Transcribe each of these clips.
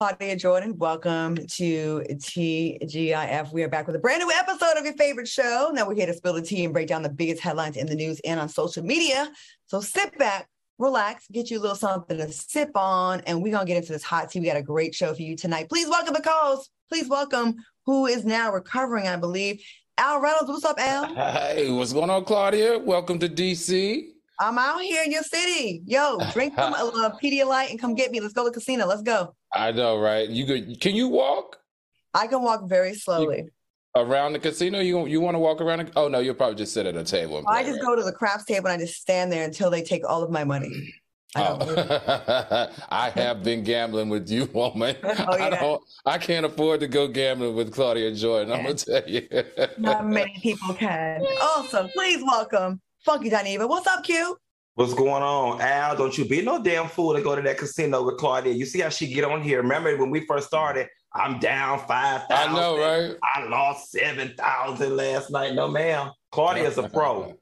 Claudia Jordan, welcome to TGIF. We are back with a brand new episode of your favorite show. Now we're here to spill the tea and break down the biggest headlines in the news and on social media. So sit back, relax, get you a little something to sip on, and we're gonna get into this hot tea. We got a great show for you tonight. Please welcome the calls. Please welcome who is now recovering, I believe. Al Reynolds, what's up, Al? Hey, what's going on, Claudia? Welcome to DC. I'm out here in your city. Yo, drink some uh, Pedialyte and come get me. Let's go to the casino. Let's go. I know, right? You could? Can you walk? I can walk very slowly. You, around the casino? You you want to walk around? The, oh no, you'll probably just sit at a table. I just go to the craps table and I just stand there until they take all of my money. I, oh. I have been gambling with you, woman. Oh, yeah. I don't. I can't afford to go gambling with Claudia Jordan. Yeah. I'm gonna tell you. Not many people can. Also, please welcome Funky Dineva. What's up, Q? What's going on, Al? Don't you be no damn fool to go to that casino with Claudia. You see how she get on here. Remember when we first started? I'm down five thousand. I know, right? I lost seven thousand last night. No, ma'am. Claudia's a pro.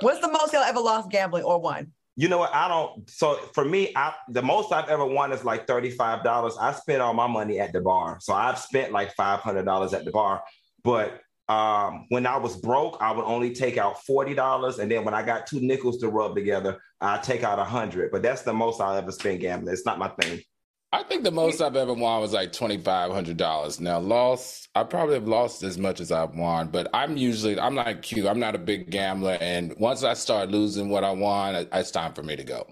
What's the most y'all ever lost gambling or won? You know what? I don't. So for me, I the most I've ever won is like thirty five dollars. I spent all my money at the bar, so I've spent like five hundred dollars at the bar. But um, when I was broke, I would only take out forty dollars, and then when I got two nickels to rub together, I take out a hundred. But that's the most I'll ever spend gambling. It's not my thing. I think the most I've ever won was like twenty five hundred dollars. Now, lost, I probably have lost as much as I've won, but I'm usually I'm like I'm not a big gambler, and once I start losing what I won, it's time for me to go.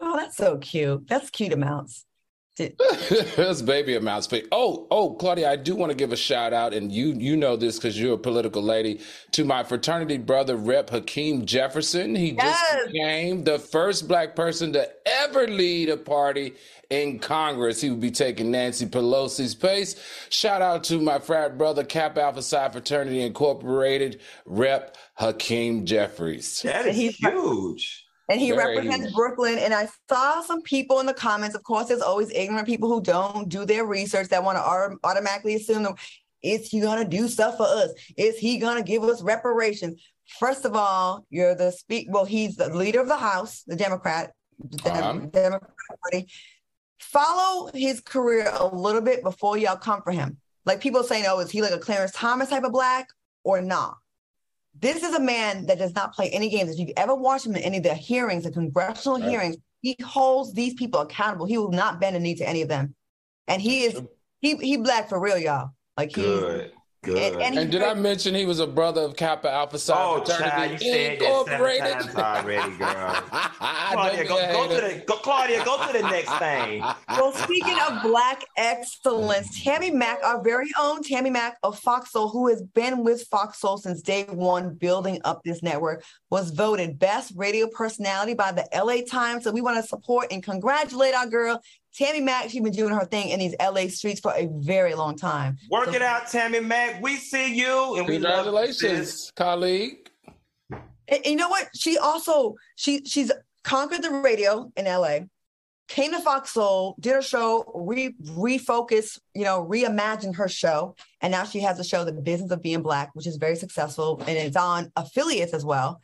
Oh, that's so cute. That's cute amounts. That's baby amounts. Oh, oh, Claudia, I do want to give a shout out, and you you know this because you're a political lady, to my fraternity brother, Rep Hakeem Jefferson. He yes. just became the first black person to ever lead a party in Congress. He would be taking Nancy Pelosi's place. Shout out to my frat brother, Kappa Alpha Psi Fraternity Incorporated, Rep Hakeem Jeffries. That is huge and he Very represents Brooklyn. And I saw some people in the comments. Of course, there's always ignorant people who don't do their research that want to automatically assume is he gonna do stuff for us? Is he gonna give us reparations? First of all, you're the speak. Well, he's the leader of the House, the Democrat, the uh-huh. Democrat Party. Follow his career a little bit before y'all come for him. Like people saying, "Oh, is he like a Clarence Thomas type of black or not?" This is a man that does not play any games. If you've ever watched him in any of the hearings, the congressional right. hearings, he holds these people accountable. He will not bend a knee to any of them. And he is he he black for real, y'all. Like he good. Good. And, and, and did I mention he was a brother of Kappa Alpha Psi oh, Fraternity child, Incorporated? already, girl. Claudia, go, go to the go, Claudia, go to the next thing. Well, speaking of black excellence, Tammy Mack, our very own Tammy Mack of Fox Soul, who has been with Fox Soul since day one, building up this network, was voted best radio personality by the LA Times. So we want to support and congratulate our girl Tammy Mack, she's been doing her thing in these LA streets for a very long time. Work so, it out, Tammy Mack. We see you. And Congratulations, colleague. And, and you know what? She also she she's conquered the radio in LA, came to Fox Soul, did a show, re refocus, you know, reimagine her show, and now she has a show, The Business of Being Black, which is very successful, and it's on affiliates as well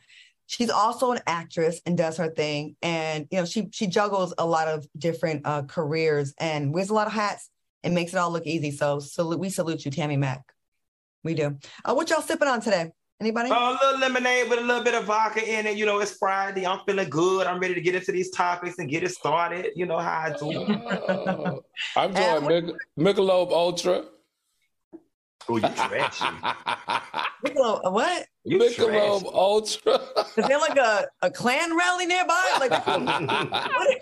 she's also an actress and does her thing and you know she she juggles a lot of different uh, careers and wears a lot of hats and makes it all look easy. So salute we salute you tammy mack we do. Uh, what y'all sipping on today? Anybody? Uh, a little lemonade with a little bit of vodka in it. You know it's friday. I'm feeling good. I'm ready to get into these topics and get it started. You know how i do. Uh, i'm doing michelob ultra Oh, you trashy. Michelob, what? You Michelob Ultra. Is there like a, a Klan rally nearby? Like, what?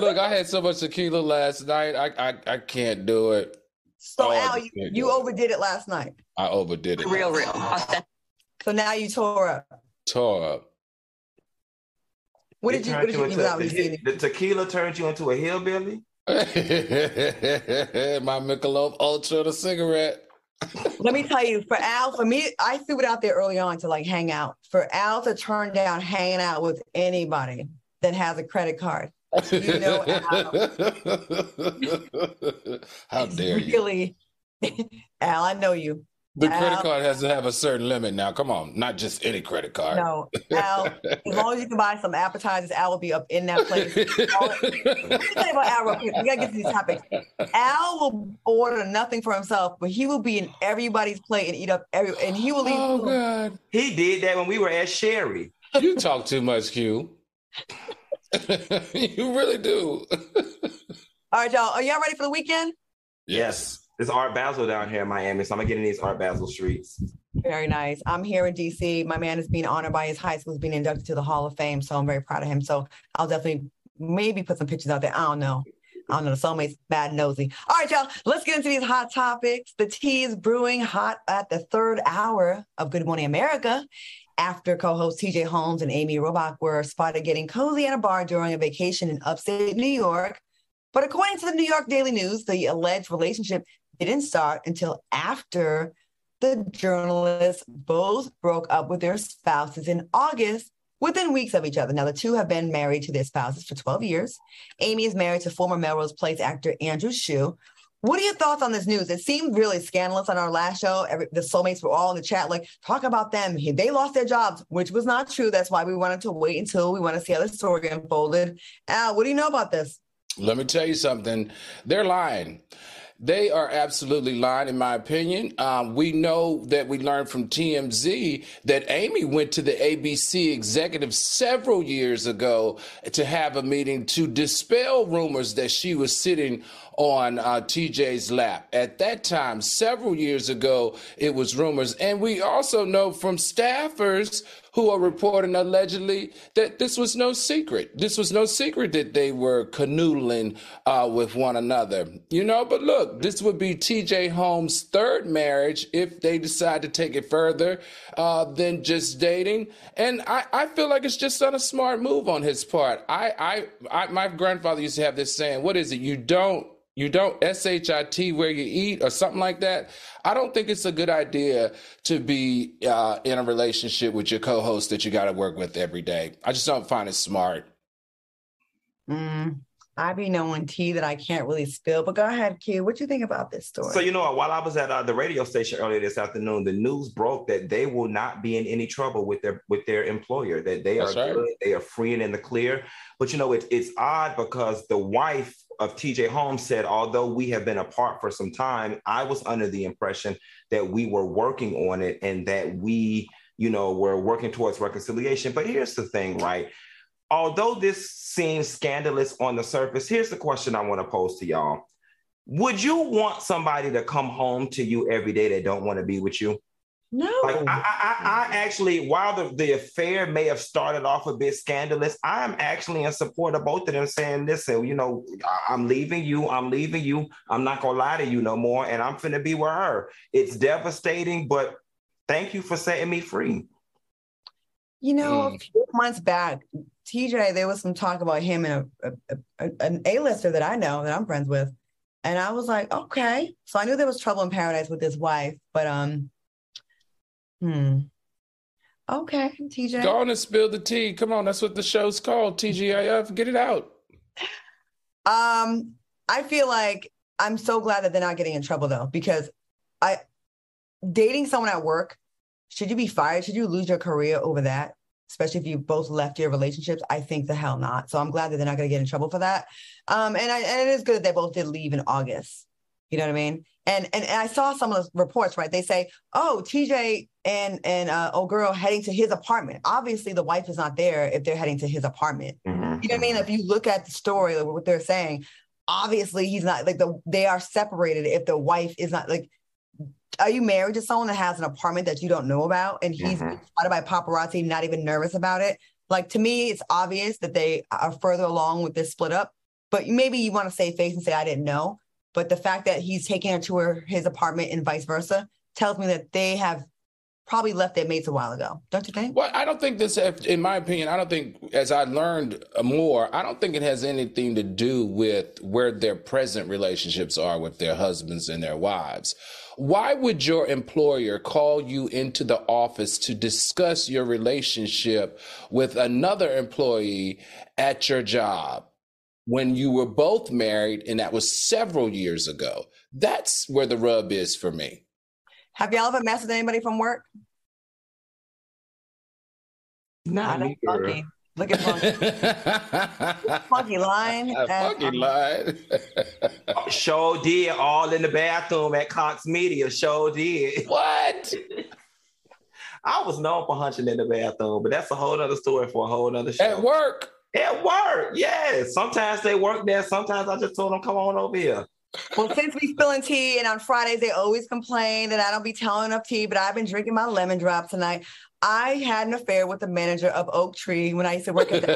Look, I had so much tequila last night. I I, I can't do it. So oh, Al, you, you overdid it last night. I overdid it. Real, real. So now you tore up. Tore up. What did you, what did you do without the, the tequila turned you into a hillbilly? My Michelob Ultra, the cigarette. Let me tell you, for Al, for me, I threw it out there early on to like hang out. For Al to turn down hanging out with anybody that has a credit card. You know, Al, how dare you? Really, Al, I know you. The Al, credit card has to have a certain limit now. Come on, not just any credit card. No, Al. as long as you can buy some appetizers, Al will be up in that place. Let me tell you about Al real quick. We gotta get to these topics. Al will order nothing for himself, but he will be in everybody's plate and eat up every. And he will eat. Oh food. God! He did that when we were at Sherry. You talk too much, Q. you really do. All right, y'all. Are y'all ready for the weekend? Yes. It's Art Basel down here in Miami, so I'm gonna get in these Art Basel streets. Very nice. I'm here in DC. My man is being honored by his high school, is being inducted to the Hall of Fame. So I'm very proud of him. So I'll definitely maybe put some pictures out there. I don't know. I don't know. The soulmate's bad nosy. All right, y'all. Let's get into these hot topics. The tea is brewing hot at the third hour of Good Morning America. After co-hosts TJ Holmes and Amy Robach were spotted getting cozy at a bar during a vacation in upstate New York. But according to the New York Daily News, the alleged relationship didn't start until after the journalists both broke up with their spouses in August within weeks of each other. Now, the two have been married to their spouses for 12 years. Amy is married to former Melrose Place actor Andrew Shue. What are your thoughts on this news? It seemed really scandalous on our last show. Every, the soulmates were all in the chat, like, talk about them. They lost their jobs, which was not true. That's why we wanted to wait until we want to see how the story unfolded. Al, what do you know about this? Let me tell you something. They're lying. They are absolutely lying, in my opinion. Um, we know that we learned from TMZ that Amy went to the ABC executive several years ago to have a meeting to dispel rumors that she was sitting on uh, TJ's lap. At that time, several years ago, it was rumors. And we also know from staffers who are reporting allegedly that this was no secret. This was no secret that they were canoodling uh, with one another. You know, but look, this would be TJ Holmes' third marriage if they decide to take it further uh, than just dating. And I, I feel like it's just not a smart move on his part. I, I, I, my grandfather used to have this saying, what is it? You don't you don't shit where you eat or something like that. I don't think it's a good idea to be uh, in a relationship with your co-host that you got to work with every day. I just don't find it smart. Mm, I be knowing tea that I can't really spill. But go ahead, Q. What you think about this story? So you know, while I was at uh, the radio station earlier this afternoon, the news broke that they will not be in any trouble with their with their employer. That they That's are right. good, they are free and in the clear. But you know, it, it's odd because the wife of TJ Holmes said, although we have been apart for some time, I was under the impression that we were working on it and that we, you know, were working towards reconciliation. But here's the thing, right? Although this seems scandalous on the surface, here's the question I want to pose to y'all. Would you want somebody to come home to you every day that don't want to be with you? No. Like I, I, I actually, while the, the affair may have started off a bit scandalous, I'm actually in support of both of them saying, listen, you know, I'm leaving you, I'm leaving you, I'm not gonna lie to you no more, and I'm finna be with her. It's devastating, but thank you for setting me free. You know, mm. a few months back, TJ, there was some talk about him and a, a, a, an A-lister that I know that I'm friends with. And I was like, okay. So I knew there was trouble in paradise with his wife, but um Hmm. Okay, TJ. Go on and spill the tea. Come on, that's what the show's called. TGIF. Get it out. Um, I feel like I'm so glad that they're not getting in trouble though, because I dating someone at work, should you be fired? Should you lose your career over that? Especially if you both left your relationships, I think the hell not. So I'm glad that they're not going to get in trouble for that. Um, and I, and it is good that they both did leave in August. You know what I mean? And, and and I saw some of the reports, right? They say, oh, TJ and and uh, old girl heading to his apartment. Obviously, the wife is not there if they're heading to his apartment. Mm-hmm. You know what I mean? If you look at the story, like what they're saying, obviously he's not like the they are separated. If the wife is not like, are you married to someone that has an apartment that you don't know about, and he's mm-hmm. spotted by paparazzi, not even nervous about it? Like to me, it's obvious that they are further along with this split up but maybe you want to save face and say I didn't know. But the fact that he's taking her to her his apartment and vice versa tells me that they have probably left their mates a while ago. Don't you think? Well, I don't think this, in my opinion, I don't think, as I learned more, I don't think it has anything to do with where their present relationships are with their husbands and their wives. Why would your employer call you into the office to discuss your relationship with another employee at your job when you were both married and that was several years ago? That's where the rub is for me. Have y'all ever messed with anybody from work? Not me, Funky. Look at Funky. funky line. Funky um, line. show did all in the bathroom at Cox Media. Show did. What? I was known for hunching in the bathroom, but that's a whole other story for a whole other show. At work. At worked, yes. Sometimes they work there. Sometimes I just told them, come on over here. Well, since we spilling tea, and on Fridays they always complain that I don't be telling enough tea, but I've been drinking my lemon drop tonight. I had an affair with the manager of Oak Tree when I used to work at the.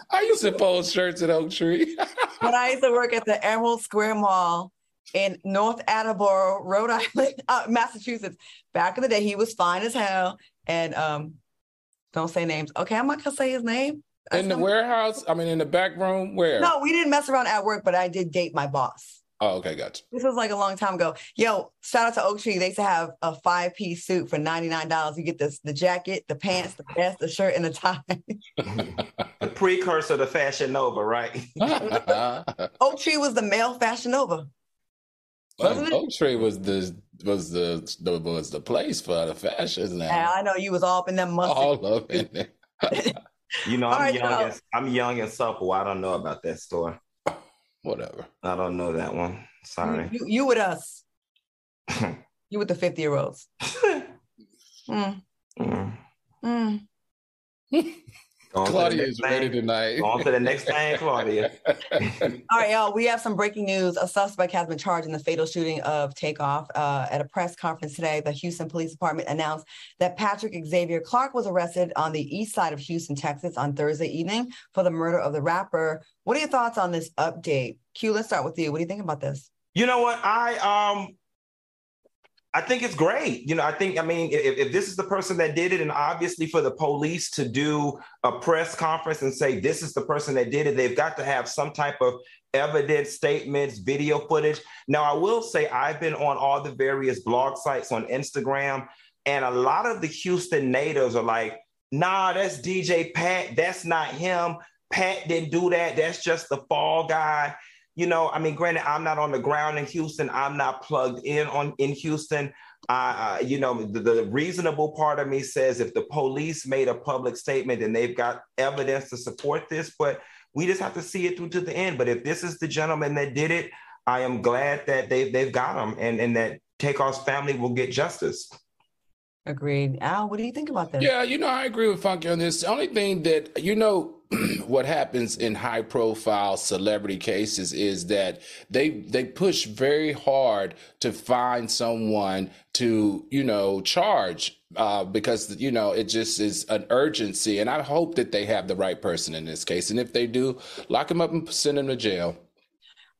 I used to post shirts at Oak Tree. when I used to work at the Emerald Square Mall in North Attleboro, Rhode Island, uh, Massachusetts. Back in the day, he was fine as hell, and um, don't say names. Okay, I'm not gonna say his name. In the warehouse? I mean, in the back room? Where? No, we didn't mess around at work, but I did date my boss. Oh, okay, gotcha. This was like a long time ago. Yo, shout out to Oak Tree. They used to have a five piece suit for $99. You get this the jacket, the pants, the vest, the shirt, and the tie. the precursor to Fashion Nova, right? Oak Tree was the male Fashion Nova. Well, Oak Tree was the was the, the was the place for the fashion now. Yeah, I know you was all up in that mustard. All up in there. You know, I'm right, young. And, I'm young and supple. I don't know about that store. Whatever. I don't know that one. Sorry. You, you with us. you with the 50 year olds. mm. Mm. Mm. Claudia is ready tonight. On to the next thing, Claudia. All right, y'all. We have some breaking news. A suspect has been charged in the fatal shooting of Takeoff. Uh, at a press conference today, the Houston Police Department announced that Patrick Xavier Clark was arrested on the east side of Houston, Texas, on Thursday evening for the murder of the rapper. What are your thoughts on this update? Q, let's start with you. What do you think about this? You know what? I um I think it's great. You know, I think, I mean, if, if, this is the person that did it, and obviously for the police to do a press conference and say, this is the person that did it, they've got to have some type of evidence, statements, video footage. Now, I will say, I've been on all the various blog sites on Instagram, and a lot of the Houston natives are like, nah, that's DJ Pat. That's not him. Pat didn't do that. That's just the fall guy you know, I mean, granted, I'm not on the ground in Houston. I'm not plugged in on in Houston. Uh, you know, the, the, reasonable part of me says if the police made a public statement and they've got evidence to support this, but we just have to see it through to the end. But if this is the gentleman that did it, I am glad that they they've got him and and that Takeoff's family will get justice. Agreed. Al, what do you think about that? Yeah, you know, I agree with Funky on this. The only thing that, you know, what happens in high profile celebrity cases is that they they push very hard to find someone to, you know, charge uh, because you know it just is an urgency and i hope that they have the right person in this case and if they do lock him up and send him to jail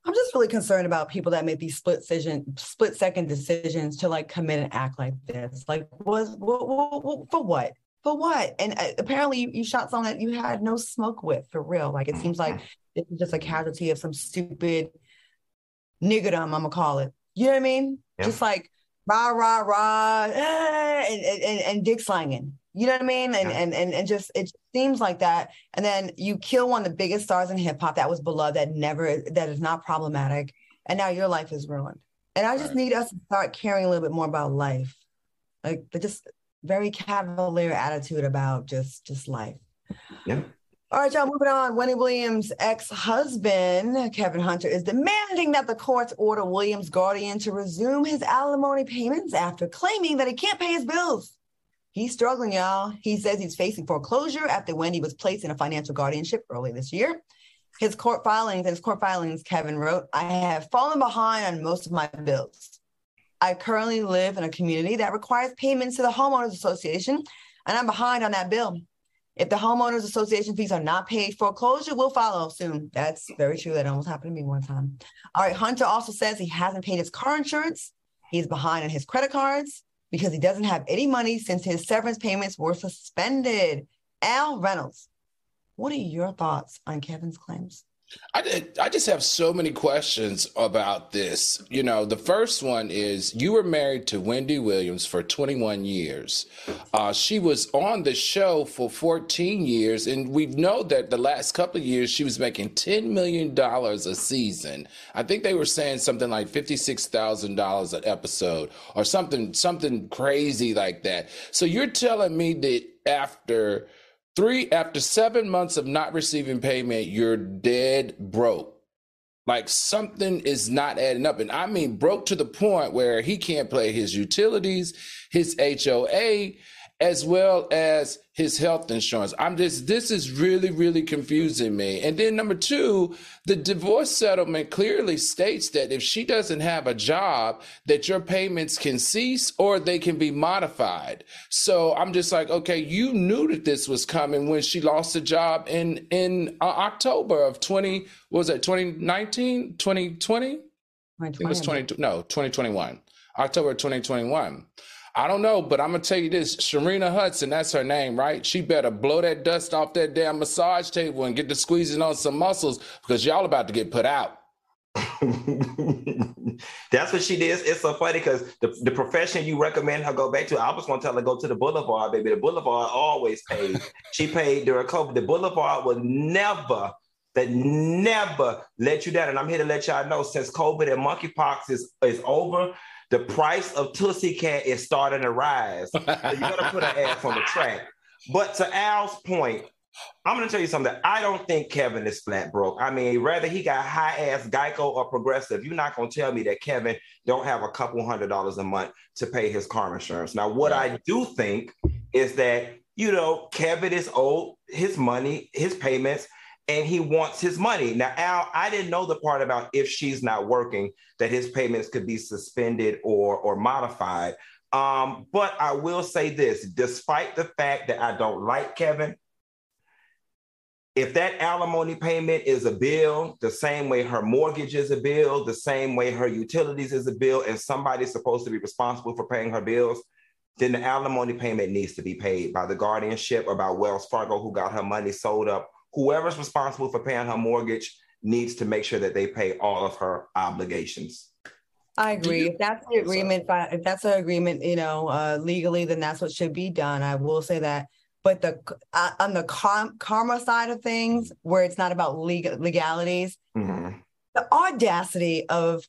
I'm just really concerned about people that make these split decision, split second decisions to like commit and act like this. Like, was what, what, what, for what? For what? And uh, apparently, you, you, shot someone that you had no smoke with for real. Like, it seems like this is just a casualty of some stupid niggerdom. I'm gonna call it. You know what I mean? Yeah. Just like rah rah rah, eh, and, and, and dick slanging. You know what I mean? And, and and and just it seems like that. And then you kill one of the biggest stars in hip hop that was beloved, that never that is not problematic, and now your life is ruined. And I just right. need us to start caring a little bit more about life, like just very cavalier attitude about just just life. Yeah. All right, y'all, moving on. Wendy Williams' ex husband, Kevin Hunter, is demanding that the courts order Williams' guardian to resume his alimony payments after claiming that he can't pay his bills. He's struggling, y'all. He says he's facing foreclosure after Wendy was placed in a financial guardianship early this year. His court filings, his court filings, Kevin wrote, I have fallen behind on most of my bills. I currently live in a community that requires payments to the homeowners association, and I'm behind on that bill. If the homeowners association fees are not paid, foreclosure will follow soon. That's very true. That almost happened to me one time. All right. Hunter also says he hasn't paid his car insurance. He's behind on his credit cards because he doesn't have any money since his severance payments were suspended. Al Reynolds, what are your thoughts on Kevin's claims? I, did, I just have so many questions about this. You know, the first one is you were married to Wendy Williams for 21 years. Uh, she was on the show for 14 years, and we know that the last couple of years she was making $10 million a season. I think they were saying something like $56,000 an episode or something, something crazy like that. So you're telling me that after Three, after seven months of not receiving payment, you're dead broke. Like something is not adding up. And I mean, broke to the point where he can't pay his utilities, his HOA, as well as his health insurance. I'm just, this is really, really confusing me. And then number two, the divorce settlement clearly states that if she doesn't have a job, that your payments can cease or they can be modified. So I'm just like, okay, you knew that this was coming when she lost a job in, in uh, October of 20, was it 2019, 2020? It was 20, no, 2021, October 2021. I don't know, but I'm gonna tell you this: Sharina Hudson, that's her name, right? She better blow that dust off that damn massage table and get to squeezing on some muscles because y'all about to get put out. That's what she did. It's so funny because the, the profession you recommend her go back to, I was to tell her go to the Boulevard, baby. The Boulevard always paid. she paid during COVID. The Boulevard will never, that never let you down. And I'm here to let y'all know since COVID and monkeypox is, is over, the price of Tootsie Cat is starting to rise. So you gotta put an ass on the track. But to Al's point, I'm gonna tell you something. I don't think Kevin is flat broke. I mean, rather he got high ass Geico or Progressive. You're not gonna tell me that Kevin don't have a couple hundred dollars a month to pay his car insurance. Now, what I do think is that you know Kevin is owed his money, his payments, and he wants his money. Now, Al, I didn't know the part about if she's not working that his payments could be suspended or or modified. Um, but I will say this: despite the fact that I don't like Kevin, if that alimony payment is a bill, the same way her mortgage is a bill, the same way her utilities is a bill, and somebody's supposed to be responsible for paying her bills, then the alimony payment needs to be paid by the guardianship or by Wells Fargo, who got her money sold up whoever's responsible for paying her mortgage needs to make sure that they pay all of her obligations. I agree. You, if that's the agreement, if that's the agreement, you know, uh, legally, then that's what should be done. I will say that. But the uh, on the karma side of things, where it's not about legal legalities, mm-hmm. the audacity of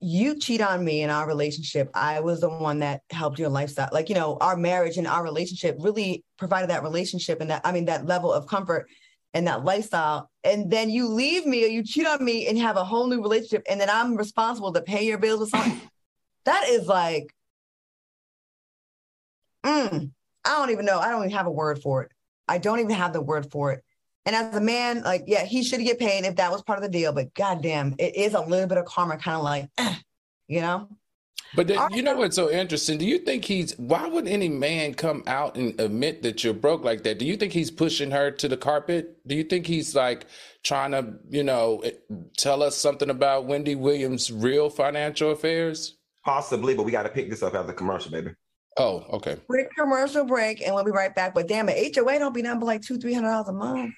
you cheat on me in our relationship. I was the one that helped your lifestyle. Like, you know, our marriage and our relationship really provided that relationship and that, I mean, that level of comfort and that lifestyle. And then you leave me or you cheat on me and have a whole new relationship and then i'm responsible to pay your bills or something. That is like mm, i don't even know. I don't even have a word for it. I don't even have the word for it. And as a man like yeah he should get paid if that was part of the deal but goddamn it is a little bit of karma kind of like eh, you know but then, you know what's so interesting? Do you think he's why would any man come out and admit that you're broke like that? Do you think he's pushing her to the carpet? Do you think he's like trying to, you know, eh, tell us something about Wendy Williams' real financial affairs? Possibly, but we got to pick this up after commercial, baby. Oh, okay. Quick commercial break, and we'll be right back. But damn it, HOA don't be nothing but like two, three hundred dollars a month.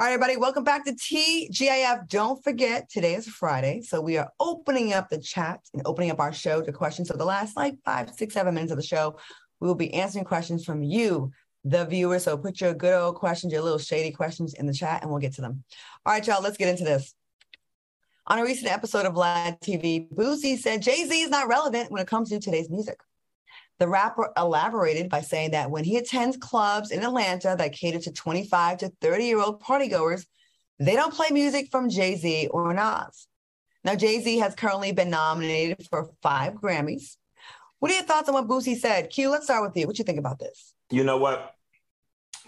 All right, everybody, welcome back to TGIF. Don't forget, today is Friday, so we are opening up the chat and opening up our show to questions. So the last like five, six, seven minutes of the show, we will be answering questions from you, the viewers. So put your good old questions, your little shady questions in the chat, and we'll get to them. All right, y'all, let's get into this. On a recent episode of Vlad TV, Boosie said Jay Z is not relevant when it comes to today's music. The rapper elaborated by saying that when he attends clubs in Atlanta that cater to 25 to 30 year old partygoers, they don't play music from Jay Z or Nas. Now, Jay Z has currently been nominated for five Grammys. What are your thoughts on what Boosie said? Q, let's start with you. What do you think about this? You know what?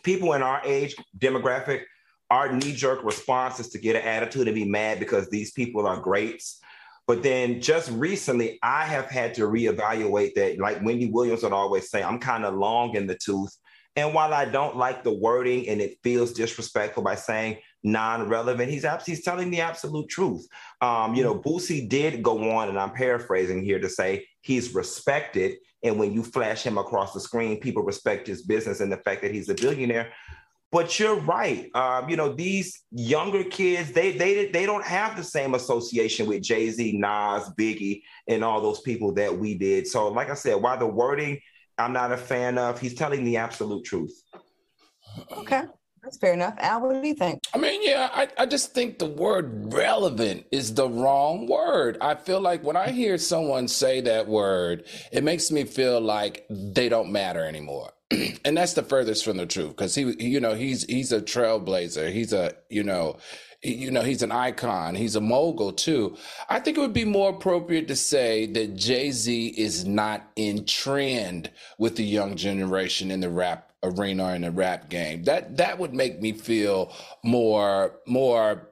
People in our age demographic, our knee jerk response is to get an attitude and be mad because these people are greats. But then just recently, I have had to reevaluate that. Like Wendy Williams would always say, I'm kind of long in the tooth. And while I don't like the wording and it feels disrespectful by saying non-relevant, he's he's telling the absolute truth. Um, you know, Boosie did go on, and I'm paraphrasing here to say he's respected. And when you flash him across the screen, people respect his business and the fact that he's a billionaire. But you're right. Um, you know, these younger kids, they they they don't have the same association with Jay-Z, Nas, Biggie, and all those people that we did. So, like I said, while the wording I'm not a fan of, he's telling the absolute truth. Okay. That's fair enough. Al, what do you think? I mean, yeah, I, I just think the word relevant is the wrong word. I feel like when I hear someone say that word, it makes me feel like they don't matter anymore. and that's the furthest from the truth because he, you know, he's he's a trailblazer. He's a, you know, you know, he's an icon. He's a mogul too. I think it would be more appropriate to say that Jay Z is not in trend with the young generation in the rap arena in the rap game. That that would make me feel more more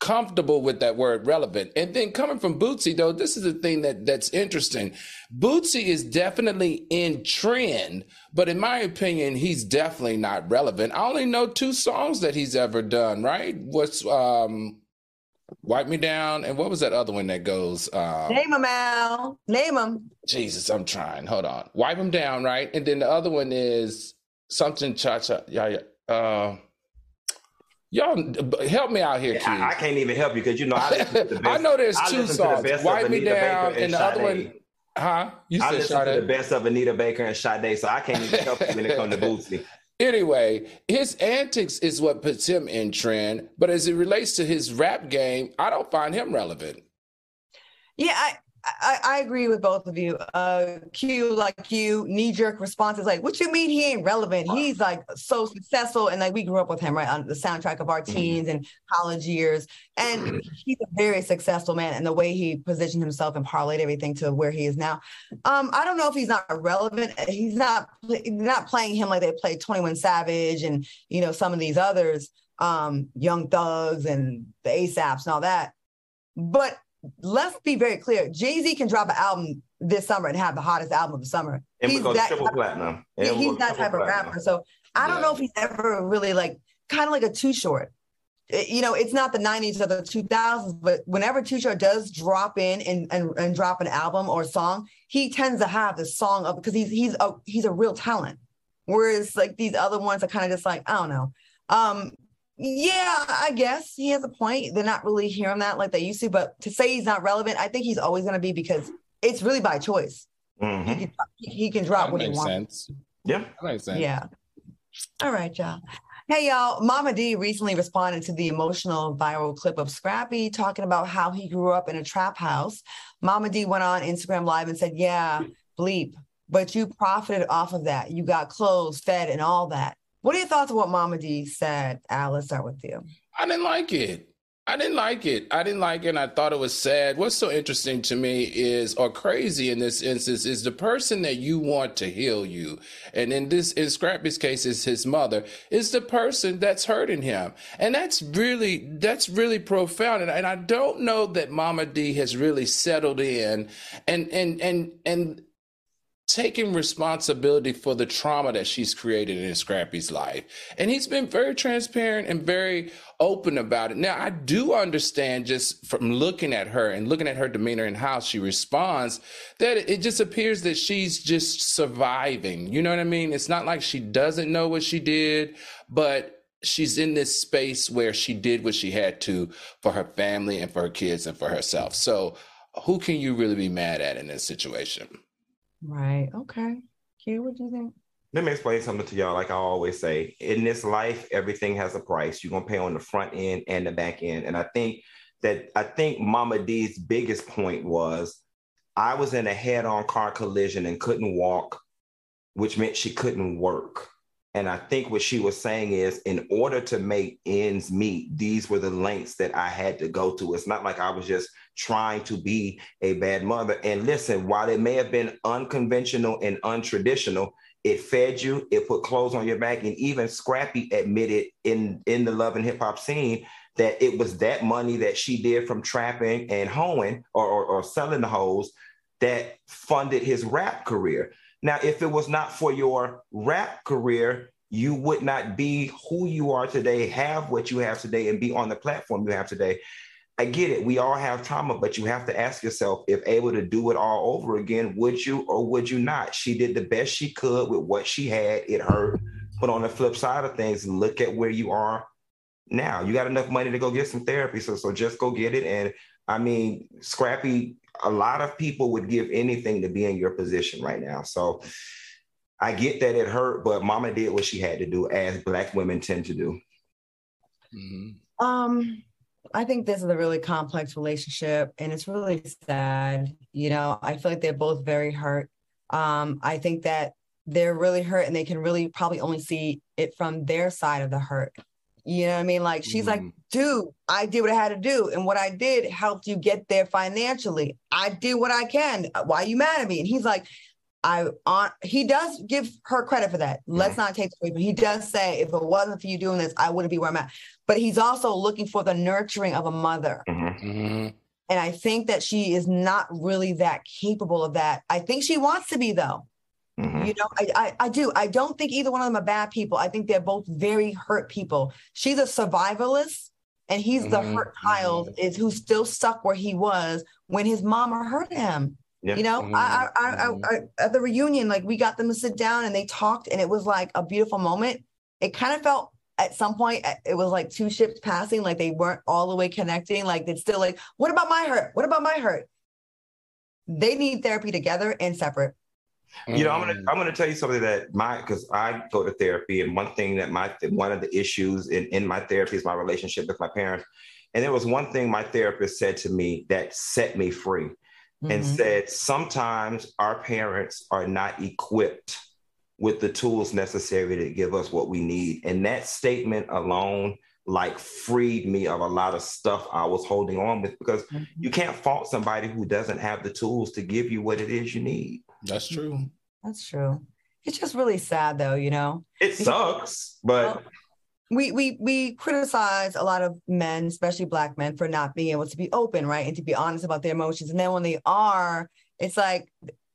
comfortable with that word relevant. And then coming from Bootsy, though, this is the thing that that's interesting. Bootsy is definitely in trend, but in my opinion, he's definitely not relevant. I only know two songs that he's ever done, right? What's um Wipe Me Down, and what was that other one that goes? Um, Name them, Al. Name them. Jesus, I'm trying. Hold on. Wipe them down, right? And then the other one is something cha cha. Yeah, yeah. Uh, Y'all help me out here, yeah, I, I, can't even help you because you know I, the I know there's I two songs. The Wipe Me Down and, and the other one. Huh? You I listen Sade. to the best of Anita Baker and Sade, so I can't even help you when it comes to Bootsy. Anyway, his antics is what puts him in trend, but as it relates to his rap game, I don't find him relevant. Yeah, I, I, I, agree with both of you. Uh, Q, like you, knee jerk responses like, "What you mean he ain't relevant? He's like so successful." And like we grew up with him, right, on the soundtrack of our mm-hmm. teens and college years. And he's a very successful man, and the way he positioned himself and parlayed everything to where he is now. Um, I don't know if he's not relevant. He's not not playing him like they played Twenty One Savage and you know some of these others, um, Young Thugs and the ASAPs and all that. But let's be very clear. Jay Z can drop an album this summer and have the hottest album of the summer. And he's that triple type, platinum. He's that type platinum. of rapper. So I don't yeah. know if he's ever really like kind of like a Too Short. You know, it's not the 90s or the 2000s, but whenever Too Short does drop in and, and, and drop an album or song, he tends to have the song of because he's he's a he's a real talent. Whereas like these other ones are kind of just like, I don't know. Um, yeah, I guess he has a point. They're not really hearing that like they used to, but to say he's not relevant, I think he's always going to be because it's really by choice. Mm-hmm. He, can, he, can, drop that what he wants. Sense. Yeah, that makes sense. Yeah. All right, y'all. Hey, y'all. Mama D recently responded to the emotional viral clip of Scrappy talking about how he grew up in a trap house. Mama D went on Instagram Live and said, Yeah, bleep, but you profited off of that. You got clothes, fed, and all that. What are your thoughts on what Mama D said? Al, let's start with you. I didn't like it. I didn't like it. I didn't like it. And I thought it was sad. What's so interesting to me is, or crazy in this instance, is the person that you want to heal you. And in this, in Scrappy's case, is his mother, is the person that's hurting him. And that's really, that's really profound. And, and I don't know that Mama D has really settled in and, and, and, and, taking responsibility for the trauma that she's created in Scrappy's life. And he's been very transparent and very open about it. Now, I do understand just from looking at her and looking at her demeanor and how she responds that it just appears that she's just surviving. You know what I mean? It's not like she doesn't know what she did, but she's in this space where she did what she had to for her family and for her kids and for herself. So, who can you really be mad at in this situation? Right. Okay. Q, what do you think? Let me explain something to y'all. Like I always say, in this life, everything has a price. You're gonna pay on the front end and the back end. And I think that I think Mama D's biggest point was I was in a head-on car collision and couldn't walk, which meant she couldn't work. And I think what she was saying is, in order to make ends meet, these were the lengths that I had to go to. It's not like I was just trying to be a bad mother. And listen, while it may have been unconventional and untraditional, it fed you, it put clothes on your back, and even Scrappy admitted in in the love and hip hop scene that it was that money that she did from trapping and hoeing or, or, or selling the hoes that funded his rap career. Now, if it was not for your rap career, you would not be who you are today, have what you have today, and be on the platform you have today. I get it. We all have trauma, but you have to ask yourself if able to do it all over again, would you or would you not? She did the best she could with what she had. It hurt. But on the flip side of things, look at where you are now. You got enough money to go get some therapy. So, so just go get it. And I mean, Scrappy, a lot of people would give anything to be in your position right now. So I get that it hurt, but mama did what she had to do, as black women tend to do. Mm-hmm. Um, I think this is a really complex relationship and it's really sad. You know, I feel like they're both very hurt. Um, I think that they're really hurt and they can really probably only see it from their side of the hurt. You know what I mean? Like she's mm like, mm-hmm. Dude, I did what I had to do. And what I did helped you get there financially. I did what I can. Why are you mad at me? And he's like, I on he does give her credit for that. Let's not take it away, but he does say, if it wasn't for you doing this, I wouldn't be where I'm at. But he's also looking for the nurturing of a mother. Mm-hmm. mm-hmm. And I think that she is not really that capable of that. I think she wants to be though. Mm-hmm. You know, I, I, I do. I don't think either one of them are bad people. I think they're both very hurt people. She's a survivalist, and he's the mm-hmm. hurt child mm-hmm. is who's still stuck where he was when his mama hurt him. Yeah. You know, mm-hmm. I, I, I, mm-hmm. I, at the reunion, like we got them to sit down and they talked, and it was like a beautiful moment. It kind of felt at some point it was like two ships passing, like they weren't all the way connecting. Like it's still like, what about my hurt? What about my hurt? They need therapy together and separate. You know, I'm gonna mm. I'm gonna tell you something that my because I go to therapy, and one thing that my one of the issues in, in my therapy is my relationship with my parents. And there was one thing my therapist said to me that set me free mm-hmm. and said, sometimes our parents are not equipped with the tools necessary to give us what we need. And that statement alone, like, freed me of a lot of stuff I was holding on with because mm-hmm. you can't fault somebody who doesn't have the tools to give you what it is you need. That's true. That's true. It's just really sad, though, you know? It sucks, but. we we we criticize a lot of men, especially black men, for not being able to be open, right, and to be honest about their emotions. And then when they are, it's like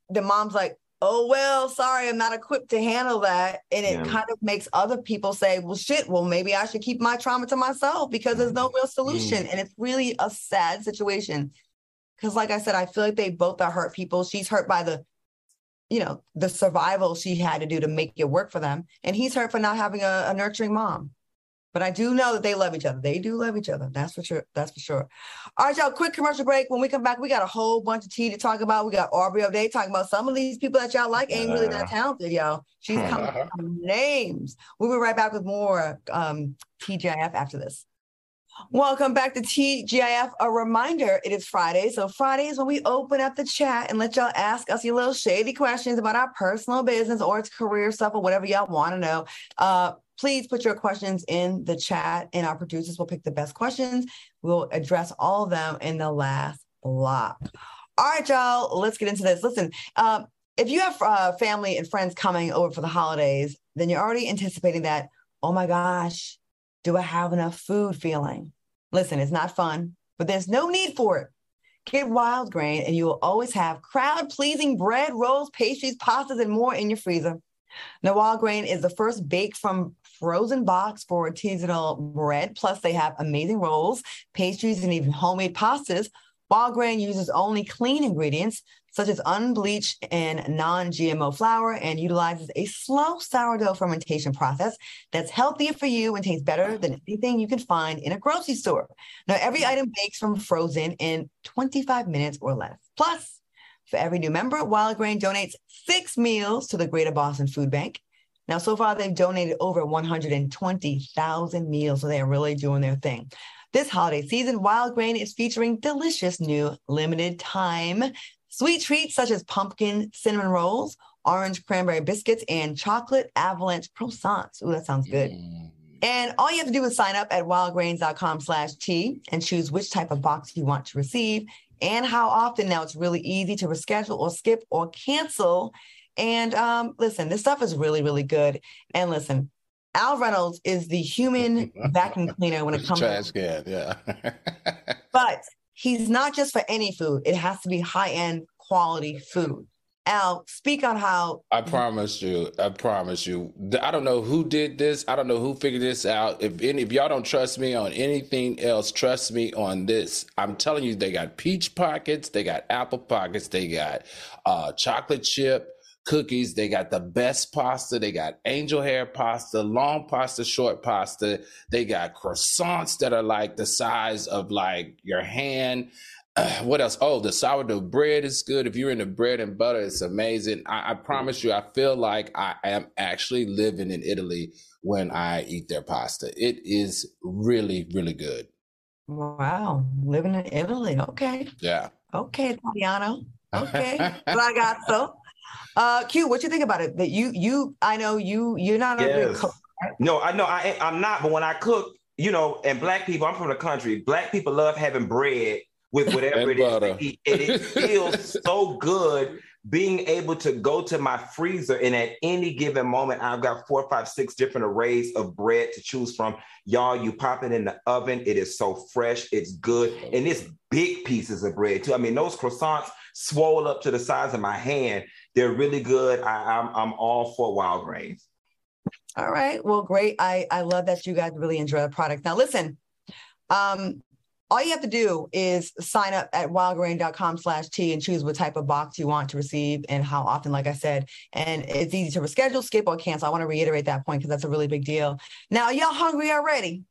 the mom's like, "Oh well, sorry, I'm not equipped to handle that," and it yeah. kind of makes other people say, "Well, shit, well maybe I should keep my trauma to myself because there's no real solution." Mm. And it's really a sad situation because, like I said, I feel like they both are hurt people. She's hurt by the you know the survival she had to do to make it work for them and he's hurt for not having a, a nurturing mom but I do know that they love each other. They do love each other. That's for sure. That's for sure. All right, y'all. Quick commercial break. When we come back, we got a whole bunch of tea to talk about. We got Aubrey O'Day talking about some of these people that y'all like ain't really that talented, y'all. She's coming names. We'll be right back with more um, TGIF after this. Welcome back to TGIF. A reminder, it is Friday. So Fridays when we open up the chat and let y'all ask us your little shady questions about our personal business or its career stuff or whatever y'all want to know. Uh, please put your questions in the chat and our producers will pick the best questions. We'll address all of them in the last block. All right, y'all, let's get into this. Listen, uh, if you have uh, family and friends coming over for the holidays, then you're already anticipating that, oh my gosh, do I have enough food feeling? Listen, it's not fun, but there's no need for it. Get wild grain, and you will always have crowd pleasing bread, rolls, pastries, pastas, and more in your freezer. Now, wild grain is the first baked from frozen box for artisanal bread. Plus, they have amazing rolls, pastries, and even homemade pastas. Wild grain uses only clean ingredients such as unbleached and non-GMO flour and utilizes a slow sourdough fermentation process that's healthier for you and tastes better than anything you can find in a grocery store. Now, every item bakes from frozen in 25 minutes or less. Plus, for every new member, Wild Grain donates six meals to the Greater Boston Food Bank. Now, so far, they've donated over 120,000 meals, so they are really doing their thing. This holiday season, Wild Grain is featuring delicious new limited time sweet treats such as pumpkin cinnamon rolls, orange cranberry biscuits, and chocolate avalanche croissants. Ooh, that sounds good. Mm. And all you have to do is sign up at wildgrains.com slash tea and choose which type of box you want to receive and how often. Now it's really easy to reschedule or skip or cancel. And um, listen, this stuff is really, really good. And listen, Al Reynolds is the human vacuum cleaner when it comes trash to can, yeah. but he's not just for any food. It has to be high end quality food. Al, speak on how. I promise you. I promise you. I don't know who did this. I don't know who figured this out. If any, if y'all don't trust me on anything else, trust me on this. I'm telling you, they got peach pockets, they got apple pockets, they got uh, chocolate chip cookies. They got the best pasta. They got angel hair pasta, long pasta, short pasta. They got croissants that are like the size of like your hand. what else? Oh, the sourdough bread is good. If you're into bread and butter, it's amazing. I, I promise you, I feel like I am actually living in Italy when I eat their pasta. It is really, really good. Wow, living in Italy. Okay. Yeah. Okay, Italiano. Okay, ragazzo. Uh, Q, what you think about it? That you, you, I know you, you're not yes. a good cook. Right? No, I know I, I'm not. But when I cook, you know, and black people, I'm from the country. Black people love having bread with whatever it is to eat. And it feels so good being able to go to my freezer and at any given moment, I've got four, five, six different arrays of bread to choose from. Y'all, you pop it in the oven. It is so fresh. It's good. And it's big pieces of bread too. I mean, those croissants swole up to the size of my hand. They're really good. I, I'm, I'm all for wild grains. All right. Well, great. I, I love that you guys really enjoy the product. Now, listen, um, all you have to do is sign up at wildgrain.com slash T and choose what type of box you want to receive and how often, like I said. And it's easy to reschedule, skip, or cancel. I want to reiterate that point because that's a really big deal. Now, y'all hungry already?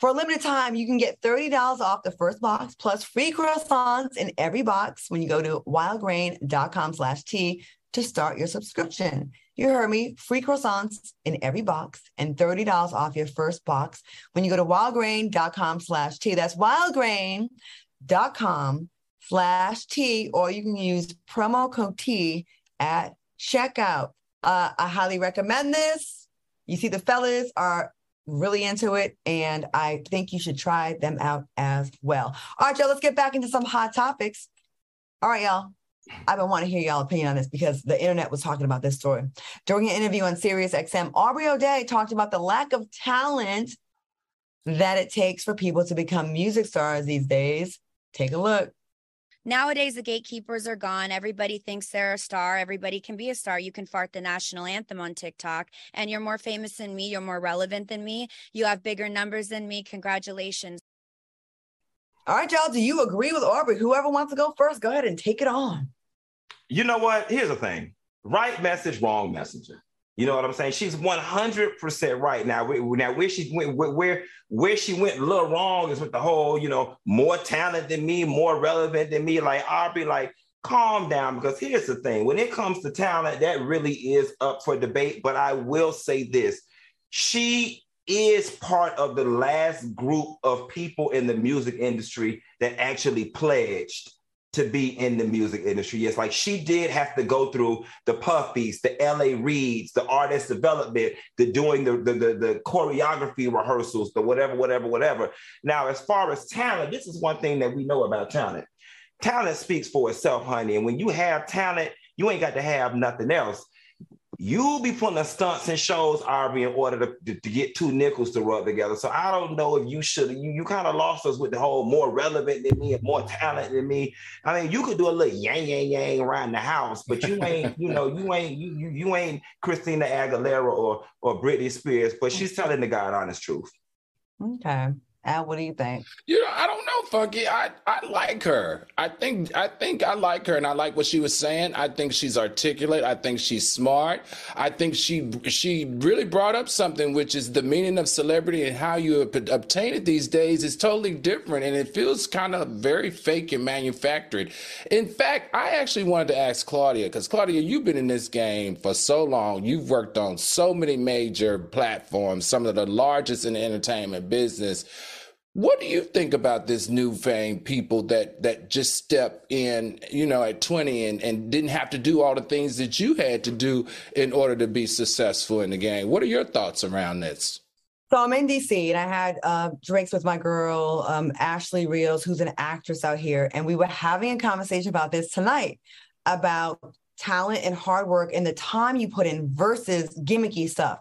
For a limited time, you can get $30 off the first box plus free croissants in every box when you go to wildgrain.com slash T to start your subscription. You heard me, free croissants in every box and $30 off your first box when you go to wildgrain.com slash T. That's wildgrain.com slash T, or you can use promo code T at checkout. Uh, I highly recommend this. You see, the fellas are really into it, and I think you should try them out as well. All right, y'all, let's get back into some hot topics. All right, y'all. I've been wanting to hear y'all opinion on this because the internet was talking about this story. During an interview on Sirius XM, Aubrey O'Day talked about the lack of talent that it takes for people to become music stars these days. Take a look. Nowadays, the gatekeepers are gone. Everybody thinks they're a star. Everybody can be a star. You can fart the national anthem on TikTok, and you're more famous than me. You're more relevant than me. You have bigger numbers than me. Congratulations. All right, y'all. Do you agree with Aubrey? Whoever wants to go first, go ahead and take it on. You know what? Here's the thing right message, wrong messenger. You know what I'm saying? She's 100% right now. Now, where she went, where where she went a little wrong is with the whole, you know, more talent than me, more relevant than me. Like Aubrey, like calm down because here's the thing: when it comes to talent, that really is up for debate. But I will say this: she is part of the last group of people in the music industry that actually pledged to be in the music industry. Yes, like she did have to go through the puffies, the L.A. Reids, the artist development, the doing the, the, the, the, choreography rehearsals, the whatever, whatever, whatever. Now, as far as talent, this is one thing that we know about talent. Talent speaks for itself, honey. And when you have talent, you ain't got to have nothing else. You'll be putting the stunts and shows, Aubrey, in order to, to, to, get two nickels to rub together. So I don't know if you should. You, you kind of lost us with the whole more relevant than me and more talent than me. I mean, you could do a little yang yang yang around the house, but you ain't. you know, you ain't. You, you you ain't Christina Aguilera or or Britney Spears. But she's telling the God honest truth. Okay. Al, what do you think? You know, I don't know, Funky. I, I like her. I think I think I like her, and I like what she was saying. I think she's articulate. I think she's smart. I think she she really brought up something, which is the meaning of celebrity and how you obtain it these days is totally different, and it feels kind of very fake and manufactured. In fact, I actually wanted to ask Claudia because Claudia, you've been in this game for so long. You've worked on so many major platforms, some of the largest in the entertainment business. What do you think about this new fame people that that just step in, you know, at 20 and, and didn't have to do all the things that you had to do in order to be successful in the game? What are your thoughts around this? So I'm in DC and I had uh, drinks with my girl, um, Ashley Rios, who's an actress out here. And we were having a conversation about this tonight about talent and hard work and the time you put in versus gimmicky stuff.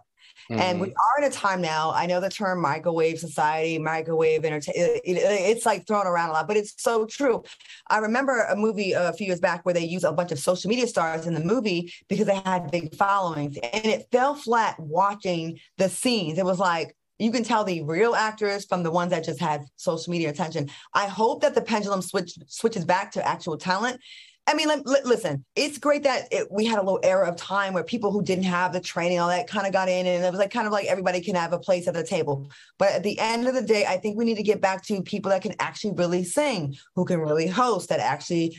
Mm-hmm. And we are in a time now. I know the term microwave society, microwave entertainment. It, it, it's like thrown around a lot, but it's so true. I remember a movie a few years back where they used a bunch of social media stars in the movie because they had big followings, and it fell flat watching the scenes. It was like you can tell the real actors from the ones that just had social media attention. I hope that the pendulum switch switches back to actual talent I mean, listen, it's great that it, we had a little era of time where people who didn't have the training, all that kind of got in, and it was like kind of like everybody can have a place at the table. But at the end of the day, I think we need to get back to people that can actually really sing, who can really host, that actually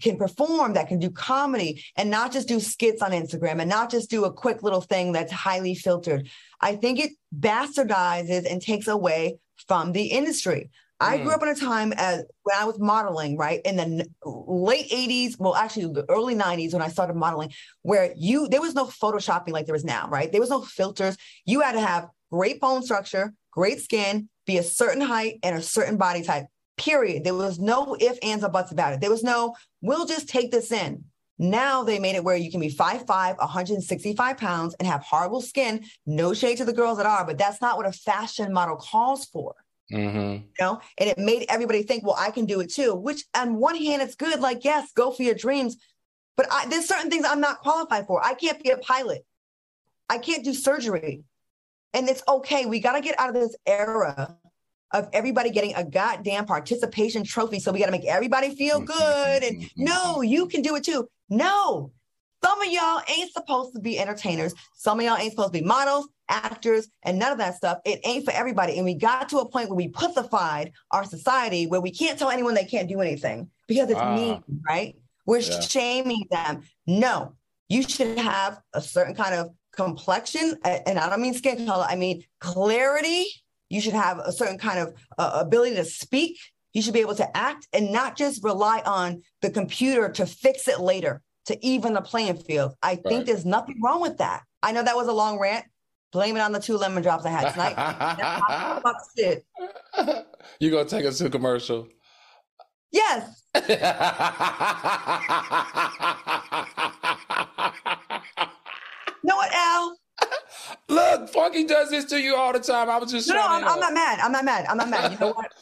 can perform, that can do comedy, and not just do skits on Instagram and not just do a quick little thing that's highly filtered. I think it bastardizes and takes away from the industry. I grew mm. up in a time as when I was modeling, right? In the late 80s, well, actually the early 90s when I started modeling, where you there was no photoshopping like there is now, right? There was no filters. You had to have great bone structure, great skin, be a certain height and a certain body type. Period. There was no if, ands, or buts about it. There was no, we'll just take this in. Now they made it where you can be 5'5, 165 pounds and have horrible skin. No shade to the girls that are, but that's not what a fashion model calls for. Mm-hmm. You know, and it made everybody think, well, I can do it too. Which, on one hand, it's good. Like, yes, go for your dreams. But I, there's certain things I'm not qualified for. I can't be a pilot. I can't do surgery. And it's okay. We got to get out of this era of everybody getting a goddamn participation trophy. So we got to make everybody feel mm-hmm. good. And mm-hmm. no, you can do it too. No, some of y'all ain't supposed to be entertainers. Some of y'all ain't supposed to be models, actors, and none of that stuff. It ain't for everybody. And we got to a point where we pussified our society where we can't tell anyone they can't do anything because it's uh, mean, right? We're yeah. shaming them. No, you should have a certain kind of complexion. And I don't mean skin color, I mean clarity. You should have a certain kind of uh, ability to speak. You should be able to act and not just rely on the computer to fix it later to even the playing field. I right. think there's nothing wrong with that. I know that was a long rant. Blame it on the two lemon drops I had tonight. You gonna take us to a commercial? Yes. know what, Al? Look, Funky does this to you all the time. I was just no, no. I'm, I'm, not mad. I'm not mad. I'm not mad. You know what?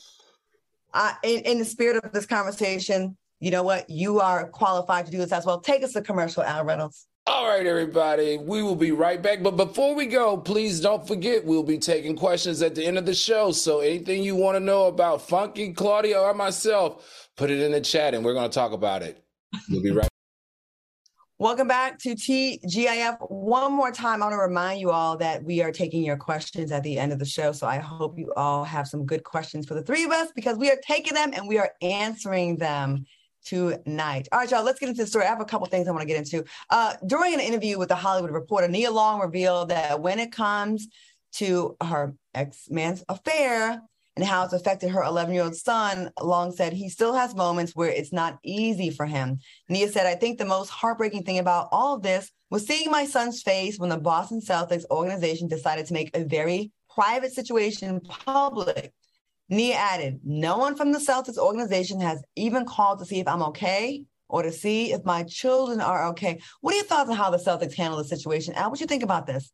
I, in, in the spirit of this conversation, you know what? You are qualified to do this as well. Take us to commercial, Al Reynolds. All right, everybody. We will be right back. But before we go, please don't forget we'll be taking questions at the end of the show. So anything you want to know about Funky, Claudia, or myself, put it in the chat and we're going to talk about it. We'll be right Welcome back to TGIF. One more time, I want to remind you all that we are taking your questions at the end of the show. So I hope you all have some good questions for the three of us because we are taking them and we are answering them tonight. All right, y'all, let's get into the story. I have a couple things I want to get into. Uh, during an interview with the Hollywood Reporter, Nia Long revealed that when it comes to her ex man's affair and how it's affected her 11 year old son, Long said he still has moments where it's not easy for him. Nia said, I think the most heartbreaking thing about all of this was seeing my son's face when the Boston Celtics organization decided to make a very private situation public. Nia added, No one from the Celtics organization has even called to see if I'm okay or to see if my children are okay. What are your thoughts on how the Celtics handle the situation? Al, what you think about this?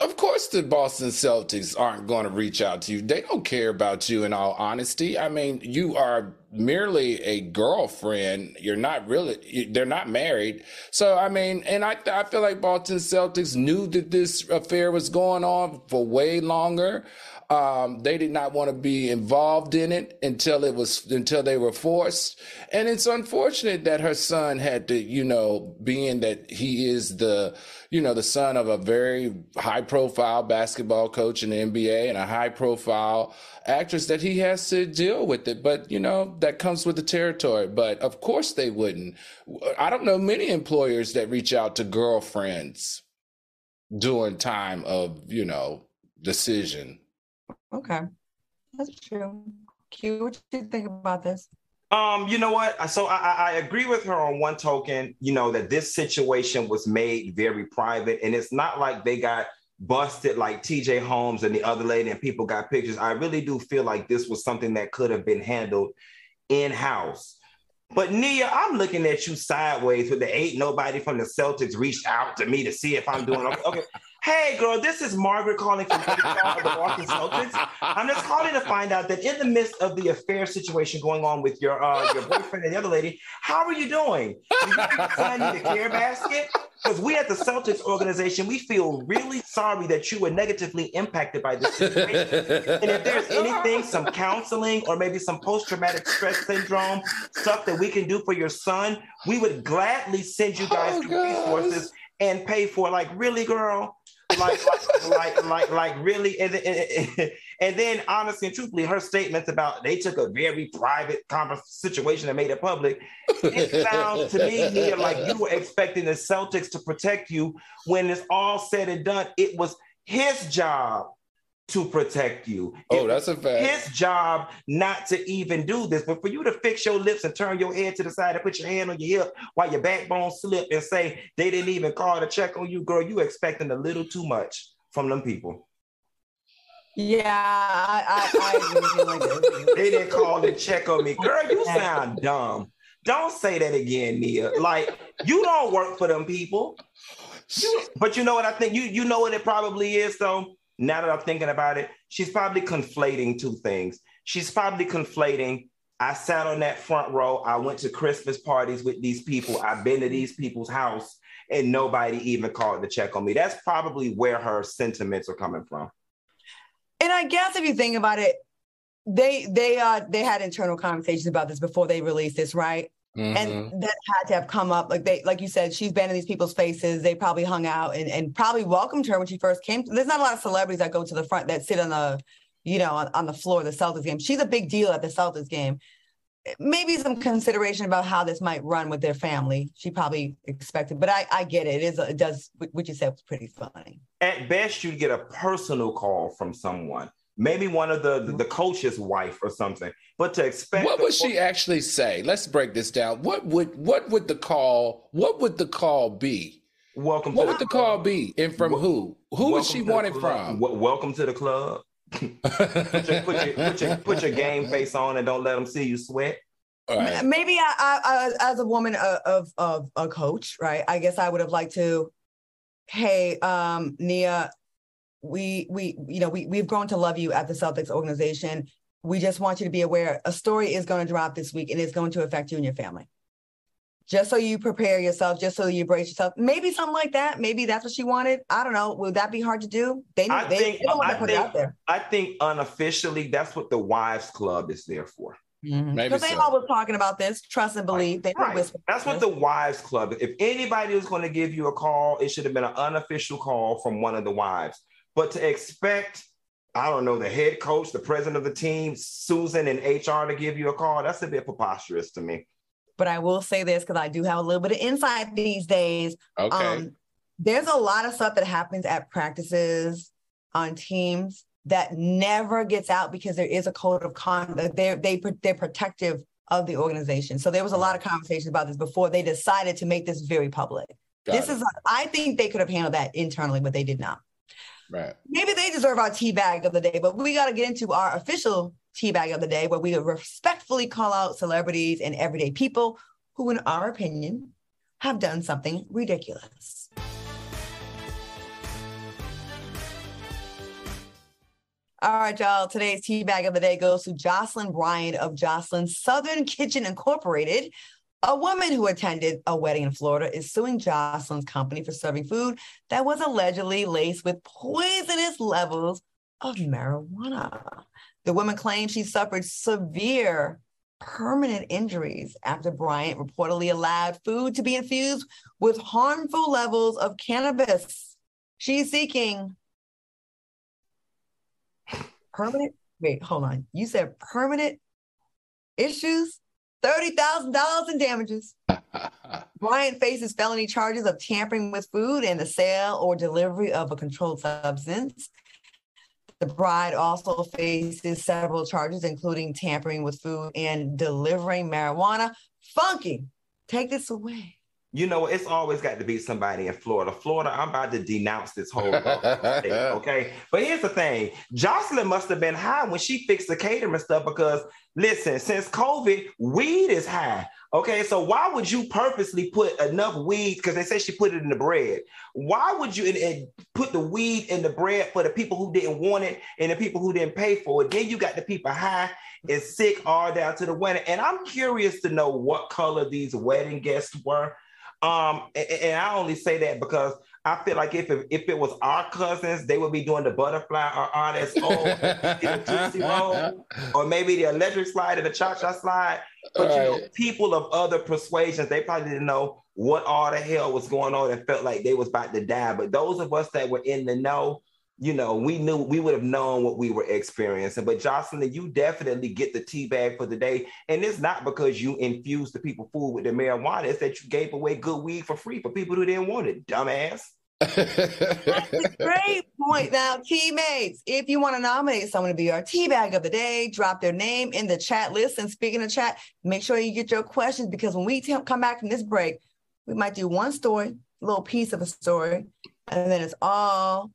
Of course, the Boston Celtics aren't going to reach out to you. They don't care about you, in all honesty. I mean, you are merely a girlfriend. You're not really, they're not married. So, I mean, and I, I feel like Boston Celtics knew that this affair was going on for way longer. Um, they did not want to be involved in it until it was until they were forced, and it's unfortunate that her son had to, you know, being that he is the, you know, the son of a very high profile basketball coach in the NBA and a high profile actress that he has to deal with it. But you know, that comes with the territory. But of course they wouldn't. I don't know many employers that reach out to girlfriends during time of you know decision Okay. That's true. Q, what do you think about this? Um, you know what? So I, I agree with her on one token, you know, that this situation was made very private. And it's not like they got busted like TJ Holmes and the other lady and people got pictures. I really do feel like this was something that could have been handled in-house. But Nia, I'm looking at you sideways with the eight nobody from the Celtics reached out to me to see if I'm doing okay. okay. Hey, girl, this is Margaret calling from the Boston Celtics. I'm just calling to find out that in the midst of the affair situation going on with your uh, your boyfriend and the other lady, how are you doing? Did you the care basket? Because we at the Celtics organization, we feel really sorry that you were negatively impacted by this situation. and if there's anything, some counseling or maybe some post-traumatic stress syndrome stuff that we can do for your son, we would gladly send you guys oh, resources and pay for. Like, really, girl? Like, like, like, like, really? And, and, and, then, honestly and truthfully, her statements about they took a very private conversation situation and made it public. It sounds to me, like you were expecting the Celtics to protect you. When it's all said and done, it was his job to protect you. Oh, that's a fact. His job not to even do this, but for you to fix your lips and turn your head to the side and put your hand on your hip while your backbone slip and say they didn't even call to check on you, girl, you expecting a little too much from them people. Yeah, I, I, I like they didn't call to check on me, girl. You sound dumb. Don't say that again, Nia. Like you don't work for them people. You, but you know what I think? You you know what it probably is though now that I'm thinking about it, she's probably conflating two things. She's probably conflating. I sat on that front row. I went to Christmas parties with these people. I've been to these people's house and nobody even called to check on me. That's probably where her sentiments are coming from. And I guess if you think about it, they they uh they had internal conversations about this before they released this, right? Mm-hmm. And that had to have come up. Like they, like you said, she's been in these people's faces. They probably hung out and, and probably welcomed her when she first came. There's not a lot of celebrities that go to the front that sit on the, you know, on, on the floor of the Celtics game. She's a big deal at the Celtics game. Maybe some consideration about how this might run with their family. She probably expected, but I, I get it. It is, it does. What you said was pretty funny. At best, you'd get a personal call from someone maybe one of the, the, the coach's wife or something. But to expect what would she actually say? Let's break this down. What would what would the call what would the call be? Welcome. What would the call be, and from who? Who would she want it from? welcome to the club. put, your, put, your, put, your, put, your, game face on and don't let them see you sweat. Right. Maybe I, I, I, as a woman of, of, of a coach, right? I guess I would have liked to. Hey, um, Nia, we we you know we we've grown to love you at the Celtics organization. We just want you to be aware a story is going to drop this week and it's going to affect you and your family. Just so you prepare yourself, just so you brace yourself. Maybe something like that. Maybe that's what she wanted. I don't know. Would that be hard to do? They, I they, think, they don't want to put think, it out there. I think unofficially, that's what the Wives Club is there for. Mm-hmm. They so. always talking about this, trust and believe. They right. That's what the wives club. If anybody was going to give you a call, it should have been an unofficial call from one of the wives. But to expect, I don't know, the head coach, the president of the team, Susan and HR to give you a call, that's a bit preposterous to me. But I will say this because I do have a little bit of insight these days. Okay. Um, there's a lot of stuff that happens at practices on teams that never gets out because there is a code of conduct. They're they they're protective of the organization. So there was a lot of conversations about this before they decided to make this very public. Got this it. is I think they could have handled that internally, but they did not. Right. Maybe they deserve our tea bag of the day, but we got to get into our official tea bag of the day where we respectfully call out celebrities and everyday people who, in our opinion, have done something ridiculous. All right, y'all. Today's tea bag of the day goes to Jocelyn Bryant of Jocelyn Southern Kitchen Incorporated, a woman who attended a wedding in Florida is suing Jocelyn's company for serving food that was allegedly laced with poisonous levels of marijuana. The woman claims she suffered severe permanent injuries after Bryant reportedly allowed food to be infused with harmful levels of cannabis. She's seeking permanent. Wait, hold on. You said permanent issues? $30,000 in damages. Bryant faces felony charges of tampering with food and the sale or delivery of a controlled substance. The bride also faces several charges, including tampering with food and delivering marijuana. Funky, take this away. You know, it's always got to be somebody in Florida. Florida, I'm about to denounce this whole state, okay? But here's the thing: Jocelyn must have been high when she fixed the catering stuff because listen, since COVID, weed is high. Okay, so why would you purposely put enough weed? Because they say she put it in the bread. Why would you and, and put the weed in the bread for the people who didn't want it and the people who didn't pay for it? Then you got the people high and sick all down to the wedding. And I'm curious to know what color these wedding guests were um, and, and, I only say that because I feel like if it, if it was our cousins, they would be doing the butterfly or RSO, or maybe the electric slide or the cha-cha slide. But you know, people of other persuasions, they probably didn't know what all the hell was going on and felt like they was about to die. But those of us that were in the know, you know, we knew we would have known what we were experiencing. But Jocelyn, you definitely get the tea bag for the day. And it's not because you infused the people food with the marijuana, it's that you gave away good weed for free for people who didn't want it, dumbass. That's a great point. Now, teammates, if you want to nominate someone to be our tea bag of the day, drop their name in the chat list. And speaking of chat, make sure you get your questions because when we t- come back from this break, we might do one story, a little piece of a story, and then it's all